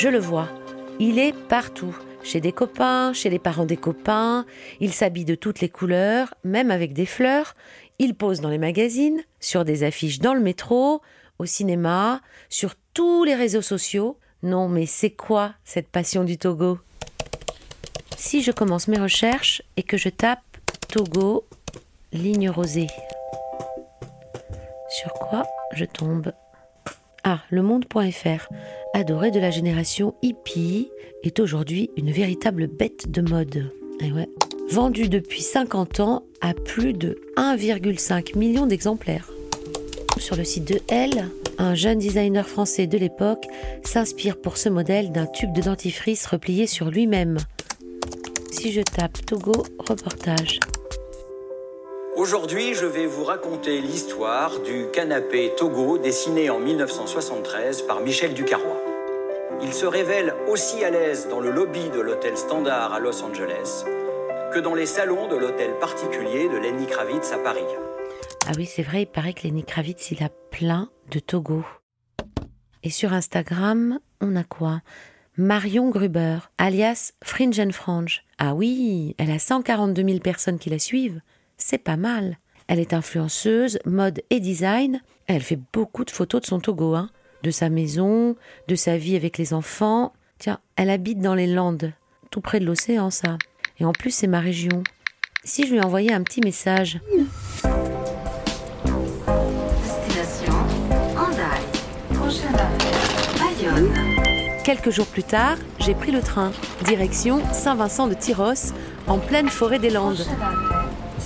Je le vois. Il est partout. Chez des copains, chez les parents des copains. Il s'habille de toutes les couleurs, même avec des fleurs. Il pose dans les magazines, sur des affiches dans le métro, au cinéma, sur tous les réseaux sociaux. Non, mais c'est quoi cette passion du Togo? Si je commence mes recherches et que je tape Togo, ligne rosée, sur quoi je tombe? Ah, le monde.fr, adoré de la génération hippie, est aujourd'hui une véritable bête de mode. Eh ouais. Vendu depuis 50 ans à plus de 1,5 million d'exemplaires. Sur le site de Elle, un jeune designer français de l'époque s'inspire pour ce modèle d'un tube de dentifrice replié sur lui-même. Si je tape Togo reportage. Aujourd'hui, je vais vous raconter l'histoire du canapé Togo dessiné en 1973 par Michel Ducarrois. Il se révèle aussi à l'aise dans le lobby de l'hôtel Standard à Los Angeles que dans les salons de l'hôtel particulier de Lenny Kravitz à Paris. Ah oui, c'est vrai, il paraît que Lenny Kravitz, il a plein de Togo. Et sur Instagram, on a quoi? Marion Gruber, alias Fringe and Frange. Ah oui, elle a 142 000 personnes qui la suivent c'est pas mal. Elle est influenceuse, mode et design. Elle fait beaucoup de photos de son Togo, hein. de sa maison, de sa vie avec les enfants. Tiens, elle habite dans les Landes, tout près de l'océan, ça. Et en plus, c'est ma région. Si je lui envoyais un petit message. Destination Bayonne. Quelques jours plus tard, j'ai pris le train, direction Saint-Vincent de Tyros, en pleine forêt des Landes.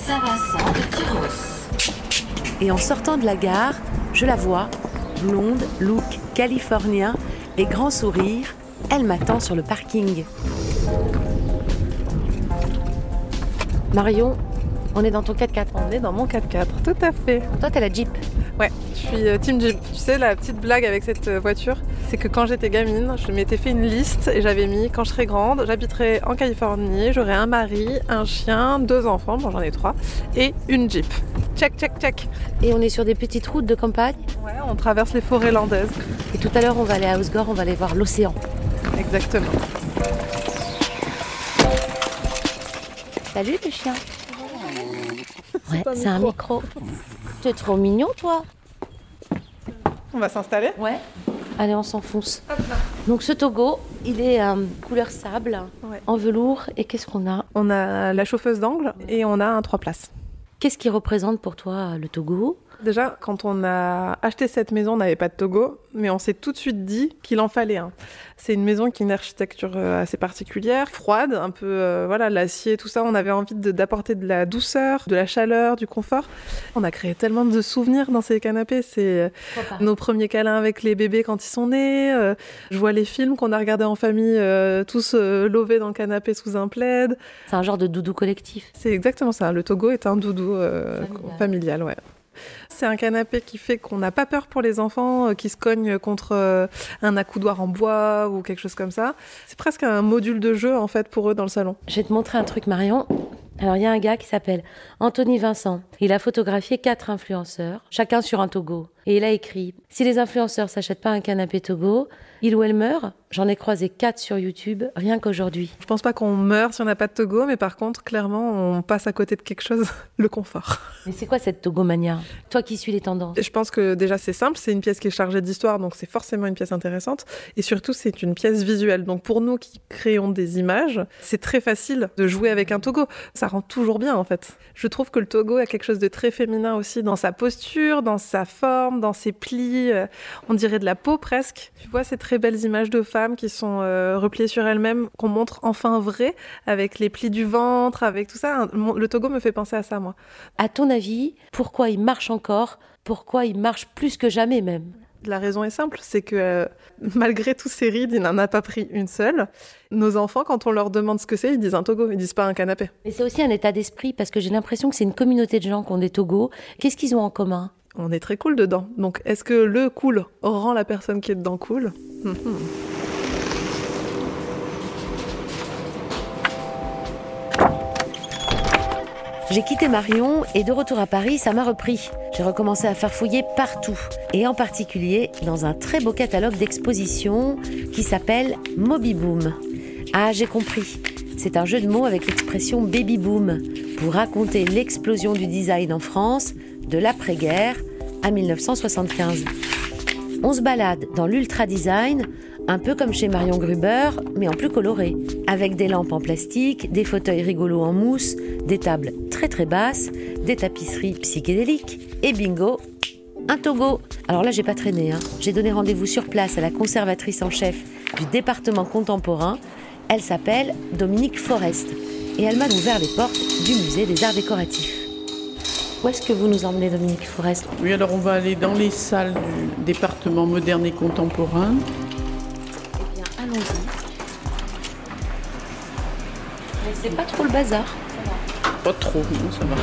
Saint-Vincent de Tyros. Et en sortant de la gare, je la vois, blonde, look californien et grand sourire. Elle m'attend sur le parking. Marion, on est dans ton 4x4. On est dans mon 4x4, tout à fait. Toi, t'as la Jeep. Ouais, je suis euh, Team Jeep. Tu sais, la petite blague avec cette euh, voiture, c'est que quand j'étais gamine, je m'étais fait une liste et j'avais mis quand je serai grande, j'habiterai en Californie, j'aurai un mari, un chien, deux enfants, bon j'en ai trois, et une Jeep. Check, check, check. Et on est sur des petites routes de campagne? Ouais, on traverse les forêts landaises. Et tout à l'heure, on va aller à Osgore, on va aller voir l'océan. Exactement. Salut le chien. Ouais, c'est un micro. T'es trop mignon, toi. On va s'installer? Ouais. Allez, on s'enfonce. Donc ce Togo, il est euh, couleur sable, Ouais. en velours. Et qu'est-ce qu'on a? On a la chauffeuse d'angle et on a un 3 places. Qu'est-ce qui représente pour toi le Togo? Déjà, quand on a acheté cette maison, on n'avait pas de Togo, mais on s'est tout de suite dit qu'il en fallait un. C'est une maison qui a une architecture euh, assez particulière, froide, un peu, euh, voilà, l'acier, tout ça. On avait envie de- d'apporter de la douceur, de la chaleur, du confort. On a créé tellement de souvenirs dans ces canapés. C'est euh, nos premiers câlins avec les bébés quand ils sont nés. euh, je vois les films qu'on a regardés en famille, tous lovés dans le canapé sous un plaid. C'est un genre de doudou collectif. C'est exactement ça. Le Togo est un doudou Familial. familial, ouais. C'est un canapé qui fait qu'on n'a pas peur pour les enfants euh, qui se cognent contre euh, un accoudoir en bois ou quelque chose comme ça. C'est presque un module de jeu en fait pour eux dans le salon. Je vais te montrer un truc, Marion. Alors, il y a un gars qui s'appelle Anthony Vincent. Il a photographié quatre influenceurs, chacun sur un Togo. Et il a écrit Si les influenceurs s'achètent pas un canapé Togo, il ou elle meurt? J'en ai croisé quatre sur YouTube, rien qu'aujourd'hui. Je pense pas qu'on meurt si on n'a pas de Togo, mais par contre, clairement, on passe à côté de quelque chose, le confort. Mais c'est quoi cette Togomania? Toi qui suis les tendances. Je pense que déjà c'est simple, c'est une pièce qui est chargée d'histoire, donc c'est forcément une pièce intéressante. Et surtout, c'est une pièce visuelle. Donc pour nous qui créons des images, c'est très facile de jouer avec un Togo. Ça rend toujours bien en fait. Je trouve que le Togo a quelque chose de très féminin aussi dans sa posture, dans sa forme, dans ses plis. euh, On dirait de la peau presque. Tu vois ces très belles images de femmes qui sont euh, repliées sur elles-mêmes, qu'on montre enfin vraies, avec les plis du ventre, avec tout ça. Le Togo me fait penser à ça, moi. À ton avis, pourquoi il marche encore? Pourquoi il marche plus que jamais même? La raison est simple, c'est que euh, malgré tous ces rides, il n'en a pas pris une seule. Nos enfants, quand on leur demande ce que c'est, ils disent un togo, ils disent pas un canapé. Mais c'est aussi un état d'esprit parce que j'ai l'impression que c'est une communauté de gens qui ont des Togos. Qu'est-ce qu'ils ont en commun? On est très cool dedans. Donc, est-ce que le cool rend la personne qui est dedans cool? Mhm. J'ai quitté Marion et de retour à Paris, ça m'a repris. J'ai recommencé à faire fouiller partout, et en particulier dans un très beau catalogue d'expositions qui s'appelle Moby Boom. Ah, j'ai compris. C'est un jeu de mots avec l'expression baby boom pour raconter l'explosion du design en France de l'après-guerre à 1975. On se balade dans l'ultra design, un peu comme chez Marion Gruber, mais en plus coloré, avec des lampes en plastique, des fauteuils rigolos en mousse, des tables très très basses, des tapisseries psychédéliques et bingo, un Togo. Alors là, j'ai pas traîné. Hein. J'ai donné rendez-vous sur place à la conservatrice en chef du département contemporain. Elle s'appelle Dominique Forest et elle m'a ouvert les portes du musée des arts décoratifs. Où est-ce que vous nous emmenez, Dominique Forest? Oui, alors on va aller dans les salles du département moderne et contemporain. C'est pas trop le bazar. Pas trop, non, ça va.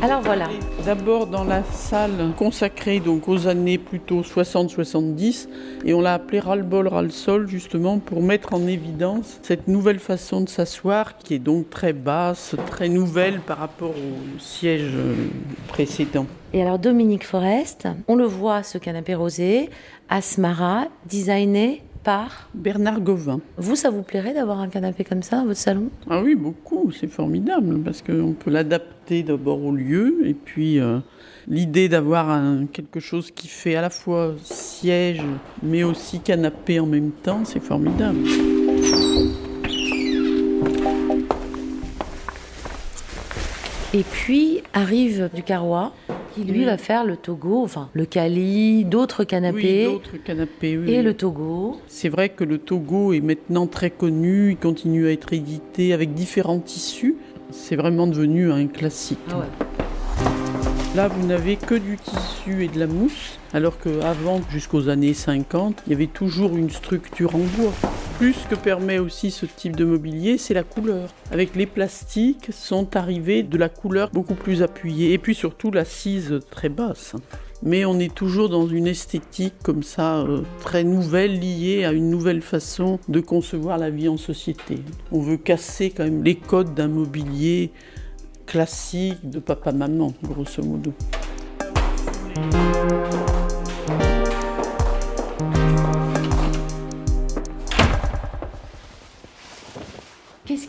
Alors voilà. D'abord dans la salle consacrée donc aux années plutôt 60-70 et on l'a appelée ras-le-bol ras-le-sol justement pour mettre en évidence cette nouvelle façon de s'asseoir qui est donc très basse, très nouvelle par rapport au siège précédent. Et alors Dominique Forest, on le voit ce canapé rosé, Asmara, designé par Bernard Gauvin. Vous, ça vous plairait d'avoir un canapé comme ça dans votre salon? Ah oui, beaucoup, c'est formidable parce qu'on peut l'adapter d'abord au lieu et puis euh, l'idée d'avoir quelque chose qui fait à la fois siège mais aussi canapé en même temps, c'est formidable. Et puis arrive du Carrois, qui lui Oui. va faire le Togo, enfin le Cali, d'autres Oui, canapés d'autres canapés. oui. et le Togo. C'est vrai que le Togo est maintenant très connu, il continue à être édité avec différents tissus. C'est vraiment devenu un classique. Ah ouais. Là, vous n'avez que du tissu et de la mousse, alors qu'avant, jusqu'aux années 50, il y avait toujours une structure en bois. Plus que permet aussi ce type de mobilier, c'est la couleur. Avec les plastiques, sont arrivés de la couleur beaucoup plus appuyée, et puis surtout l'assise très basse. Mais on est toujours dans une esthétique comme ça, euh, très nouvelle, liée à une nouvelle façon de concevoir la vie en société. On veut casser quand même les codes d'un mobilier classique de papa-maman, grosso modo.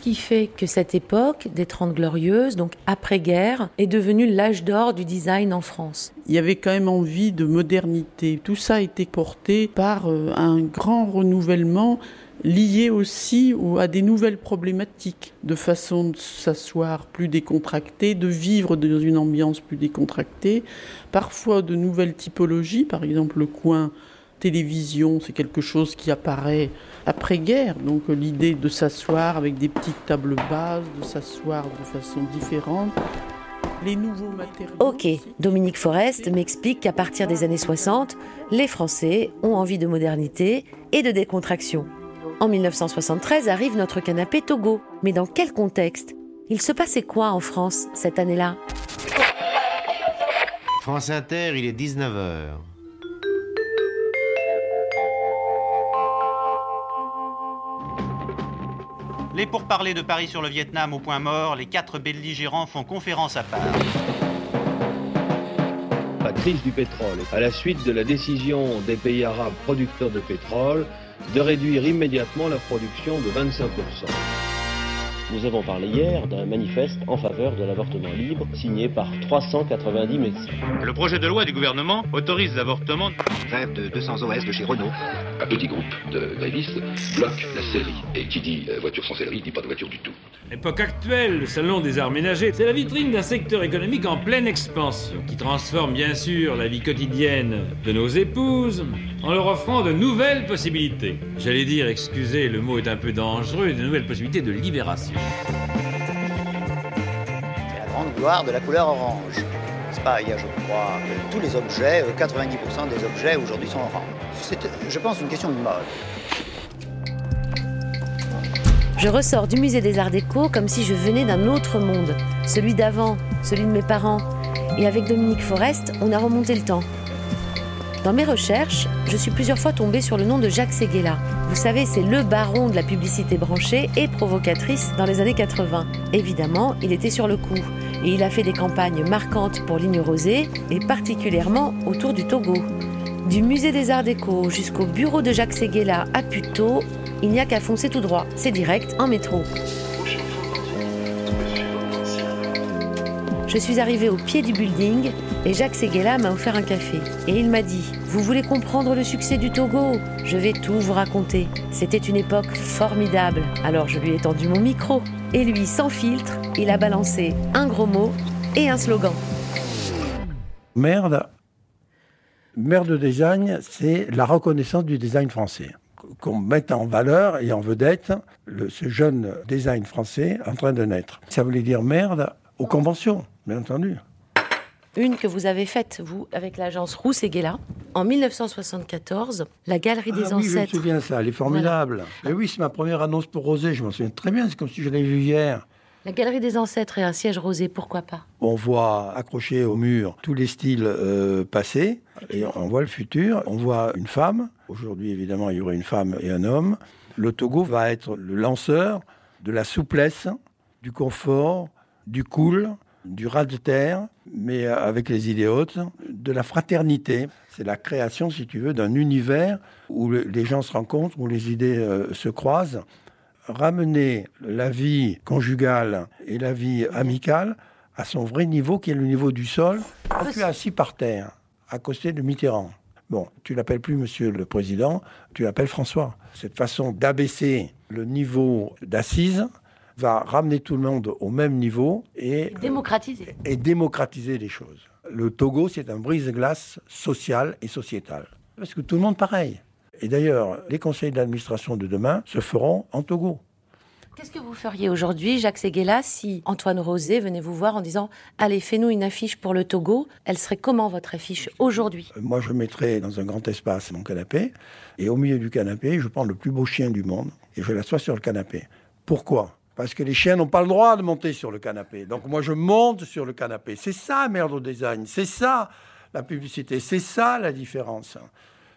Qui fait que cette époque des Trente Glorieuses, donc après-guerre, est devenue l'âge d'or du design en France Il y avait quand même envie de modernité. Tout ça a été porté par euh, un grand renouvellement lié aussi au- à des nouvelles problématiques, de façon de s'asseoir plus décontractée, de vivre dans une ambiance plus décontractée, parfois de nouvelles typologies, par exemple le coin télévision, c'est quelque chose qui apparaît après-guerre, donc euh, l'idée de s'asseoir avec des petites tables basses, de s'asseoir de façon différente. Les nouveaux matériaux. Ok. Dominique Forest m'explique qu'à partir des années 60, les Français ont envie de modernité et de décontraction. En 1973 arrive notre canapé Togo. Mais dans quel contexte? Il se passait quoi en France cette année-là? France Inter, il est 19h. Les pourparlers de Paris sur le Vietnam au point mort, les quatre belligérants font conférence à part. La crise du pétrole, à la suite de la décision des pays arabes producteurs de pétrole de réduire immédiatement leur production de 25%. Nous avons parlé hier d'un manifeste en faveur de l'avortement libre signé par 390 médecins. Le projet de loi du gouvernement autorise l'avortement. Grève de 200 OS de chez Renault. Un petit groupe de grévistes bloque la sellerie. Et qui dit euh, voiture sans sellerie dit pas de voiture du tout. L'époque actuelle, le salon des arts ménagers, c'est la vitrine d'un secteur économique en pleine expansion, qui transforme bien sûr la vie quotidienne de nos épouses en leur offrant de nouvelles possibilités. J'allais dire, excusez, le mot est un peu dangereux, de nouvelles possibilités de libération. C'est la grande gloire de la couleur orange. N'est-ce pas Il y a, je crois, euh, tous les objets, euh, 90% des objets aujourd'hui sont orange. C'est, euh, je pense, une question de mode. Je ressors du musée des Arts Déco comme si je venais d'un autre monde, celui d'avant, celui de mes parents. Et avec Dominique Forest, on a remonté le temps. Dans mes recherches, je suis plusieurs fois tombée sur le nom de Jacques Seguela. Vous savez, c'est le baron de la publicité branchée et provocatrice dans les années 80. Évidemment, il était sur le coup et il a fait des campagnes marquantes pour Ligne Rosée et particulièrement autour du Togo. Du musée des Arts Déco jusqu'au bureau de Jacques Seguela à Puteaux, il n'y a qu'à foncer tout droit. C'est direct en métro. Je suis arrivée au pied du building et Jacques Seguela m'a offert un café. Et il m'a dit Vous voulez comprendre le succès du Togo? Je vais tout vous raconter. C'était une époque formidable. Alors je lui ai tendu mon micro. Et lui, sans filtre, il a balancé un gros mot et un slogan. Merde. Merde design, c'est la reconnaissance du design français. Qu'on mette en valeur et en vedette ce jeune design français en train de naître. Ça voulait dire merde aux conventions, bien entendu. Une que vous avez faite, vous, avec l'agence Rousse et Guéla, en 1974, la Galerie des Ah oui, je me Ancêtres. souviens ça, elle est formidable. Mais oui, c'est ma première annonce pour Rosé, je m'en souviens très bien, c'est comme si je l'avais vu hier. La Galerie des Ancêtres et un siège rosé, pourquoi pas? On voit accrochés au mur tous les styles euh, passés et on voit le futur. On voit une femme. Aujourd'hui, évidemment, il y aurait une femme et un homme. Le Togo va être le lanceur de la souplesse, du confort, du cool, du ras de terre, mais avec les idées hautes, de la fraternité. C'est la création, si tu veux, d'un univers où le- les gens se rencontrent, où les idées euh, se croisent ramener la vie conjugale et la vie amicale à son vrai niveau, qui est le niveau du sol. Tu es assis par terre, à côté de Mitterrand, bon, tu l'appelles plus Monsieur le Président, tu l'appelles François. Cette façon d'abaisser le niveau d'assise va ramener tout le monde au même niveau et, Démocratisé. et démocratiser les choses. Le Togo, c'est un brise-glace social et sociétal. Parce que tout le monde pareil. Et d'ailleurs, les conseils d'administration de demain se feront en Togo. Qu'est-ce que vous feriez aujourd'hui, Jacques Seguela, si Antoine Rosé venait vous voir en disant Allez, fais-nous une affiche pour le Togo Elle serait comment votre affiche aujourd'hui? Euh, Moi, je mettrais dans un grand espace mon canapé, et au milieu du canapé, je prends le plus beau chien du monde, et je l'assois sur le canapé. Pourquoi? Parce que les chiens n'ont pas le droit de monter sur le canapé. Donc moi, je monte sur le canapé. C'est ça, merde au design. C'est ça, la publicité. C'est ça, la différence.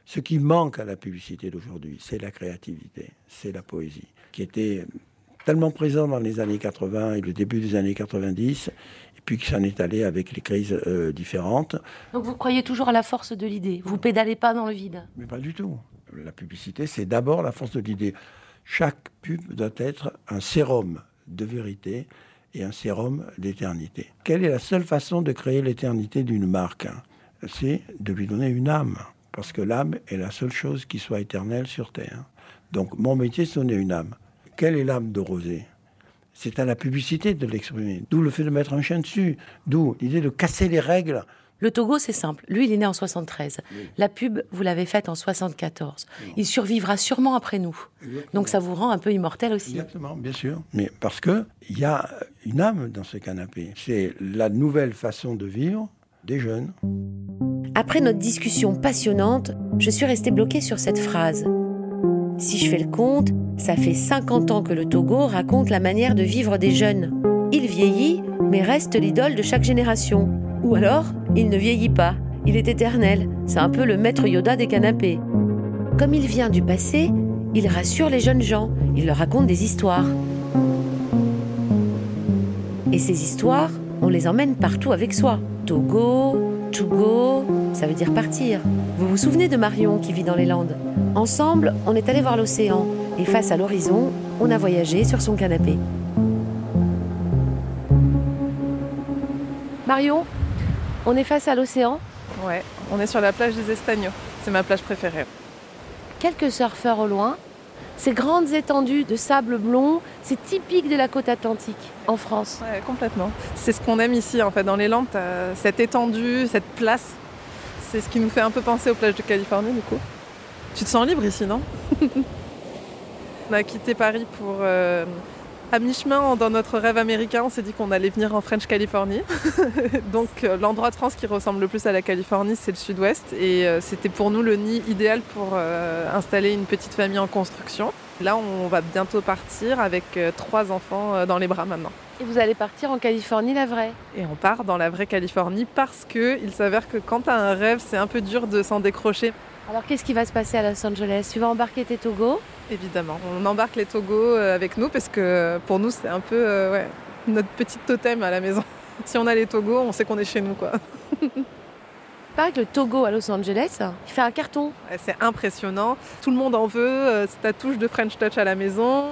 Ce qui manque à la publicité d'aujourd'hui, c'est la créativité, c'est la poésie, qui était tellement présent dans les années 80 et le début des années 90, et puis qui s'en est allé avec les crises euh, différentes. Donc vous croyez toujours à la force de l'idée? Vous pédalez pas dans le vide? Mais pas du tout. La publicité, c'est d'abord la force de l'idée. Chaque pub doit être un sérum de vérité et un sérum d'éternité. Quelle est la seule façon de créer l'éternité d'une marque? C'est de lui donner une âme. Parce que l'âme est la seule chose qui soit éternelle sur Terre. Donc mon métier, c'est donner une âme. Quelle est l'âme de Rosé? C'est à la publicité de l'exprimer. D'où le fait de mettre un chien dessus. D'où l'idée de casser les règles. Le Togo, c'est simple. Lui, il est né en 73. La pub, vous l'avez faite en 74. Il survivra sûrement après nous. Donc ça vous rend un peu immortel aussi. Exactement, bien sûr. Mais parce que il y a une âme dans ce canapé. C'est la nouvelle façon de vivre des jeunes. Après notre discussion passionnante, je suis restée bloquée sur cette phrase. Si je fais le compte, ça fait 50 ans que le Togo raconte la manière de vivre des jeunes. Il vieillit, mais reste l'idole de chaque génération. Ou alors, il ne vieillit pas, il est éternel. C'est un peu le maître Yoda des canapés. Comme il vient du passé, il rassure les jeunes gens, il leur raconte des histoires. Et ces histoires, on les emmène partout avec soi. Togo, to ça veut dire partir. Vous vous souvenez de Marion qui vit dans les Landes? Ensemble, on est allé voir l'océan et face à l'horizon, on a voyagé sur son canapé. Marion, on est face à l'océan. Ouais, on est sur la plage des Estagnos. C'est ma plage préférée. Quelques surfeurs au loin. Ces grandes étendues de sable blond, c'est typique de la côte atlantique en France. Ouais, complètement. C'est ce qu'on aime ici, en fait, dans les Landes, cette étendue, cette place. C'est ce qui nous fait un peu penser aux plages de Californie, du coup. Tu te sens libre ici, non? On a quitté Paris pour euh, À mi-chemin dans notre rêve américain, on s'est dit qu'on allait venir en French Californie. Donc euh, l'endroit de France qui ressemble le plus à la Californie, c'est le sud-ouest. Et euh, c'était pour nous le nid idéal pour euh, installer une petite famille en construction. Là, on va bientôt partir avec trois enfants dans les bras maintenant. Et vous allez partir en Californie, la vraie? Et on part dans la vraie Californie parce que il s'avère que quand tu as un rêve, c'est un peu dur de s'en décrocher. Alors qu'est-ce qui va se passer à Los Angeles? Tu vas embarquer tes Togo Évidemment, on embarque les Togo euh, avec nous parce que pour nous c'est un peu euh, ouais, notre petit totem à la maison. Si on a les Togo, on sait qu'on est chez nous quoi. Pareil que le Togo à Los Angeles, il fait un carton. c'est impressionnant. Tout le monde en veut. Euh, c'est ta touche de French Touch à la maison.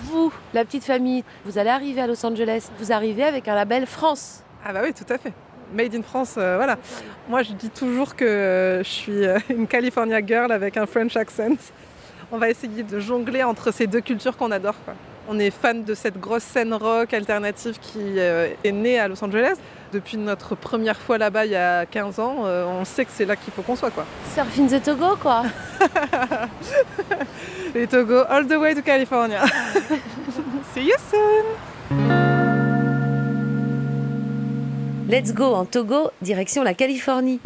Vous, la petite famille, vous allez arriver à Los Angeles. Vous arrivez avec un label France. Ah bah oui, tout à fait. Made in France, voilà. Moi, je dis toujours que je suis une California girl avec un French accent. On va essayer de jongler entre ces deux cultures qu'on adore. On est fan de cette grosse scène rock alternative qui euh, est née à Los Angeles. Depuis notre première fois là-bas il y a 15 ans, euh, on sait que c'est là qu'il faut qu'on soit. Quoi. Surf in the Togo, quoi. Les Togo, all the way to California. See you soon. Let's go en Togo, direction la Californie.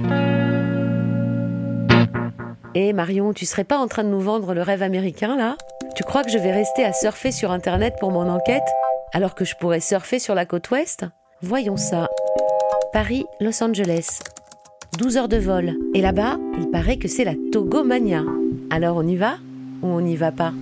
Et Marion, tu serais pas en train de nous vendre le rêve américain là? Tu crois que je vais rester à surfer sur Internet pour mon enquête alors que je pourrais surfer sur la côte ouest? Voyons ça. Paris, Los Angeles. 12 heures de vol. Et là-bas, il paraît que c'est la Togomania. Alors on y va ou on n'y va pas?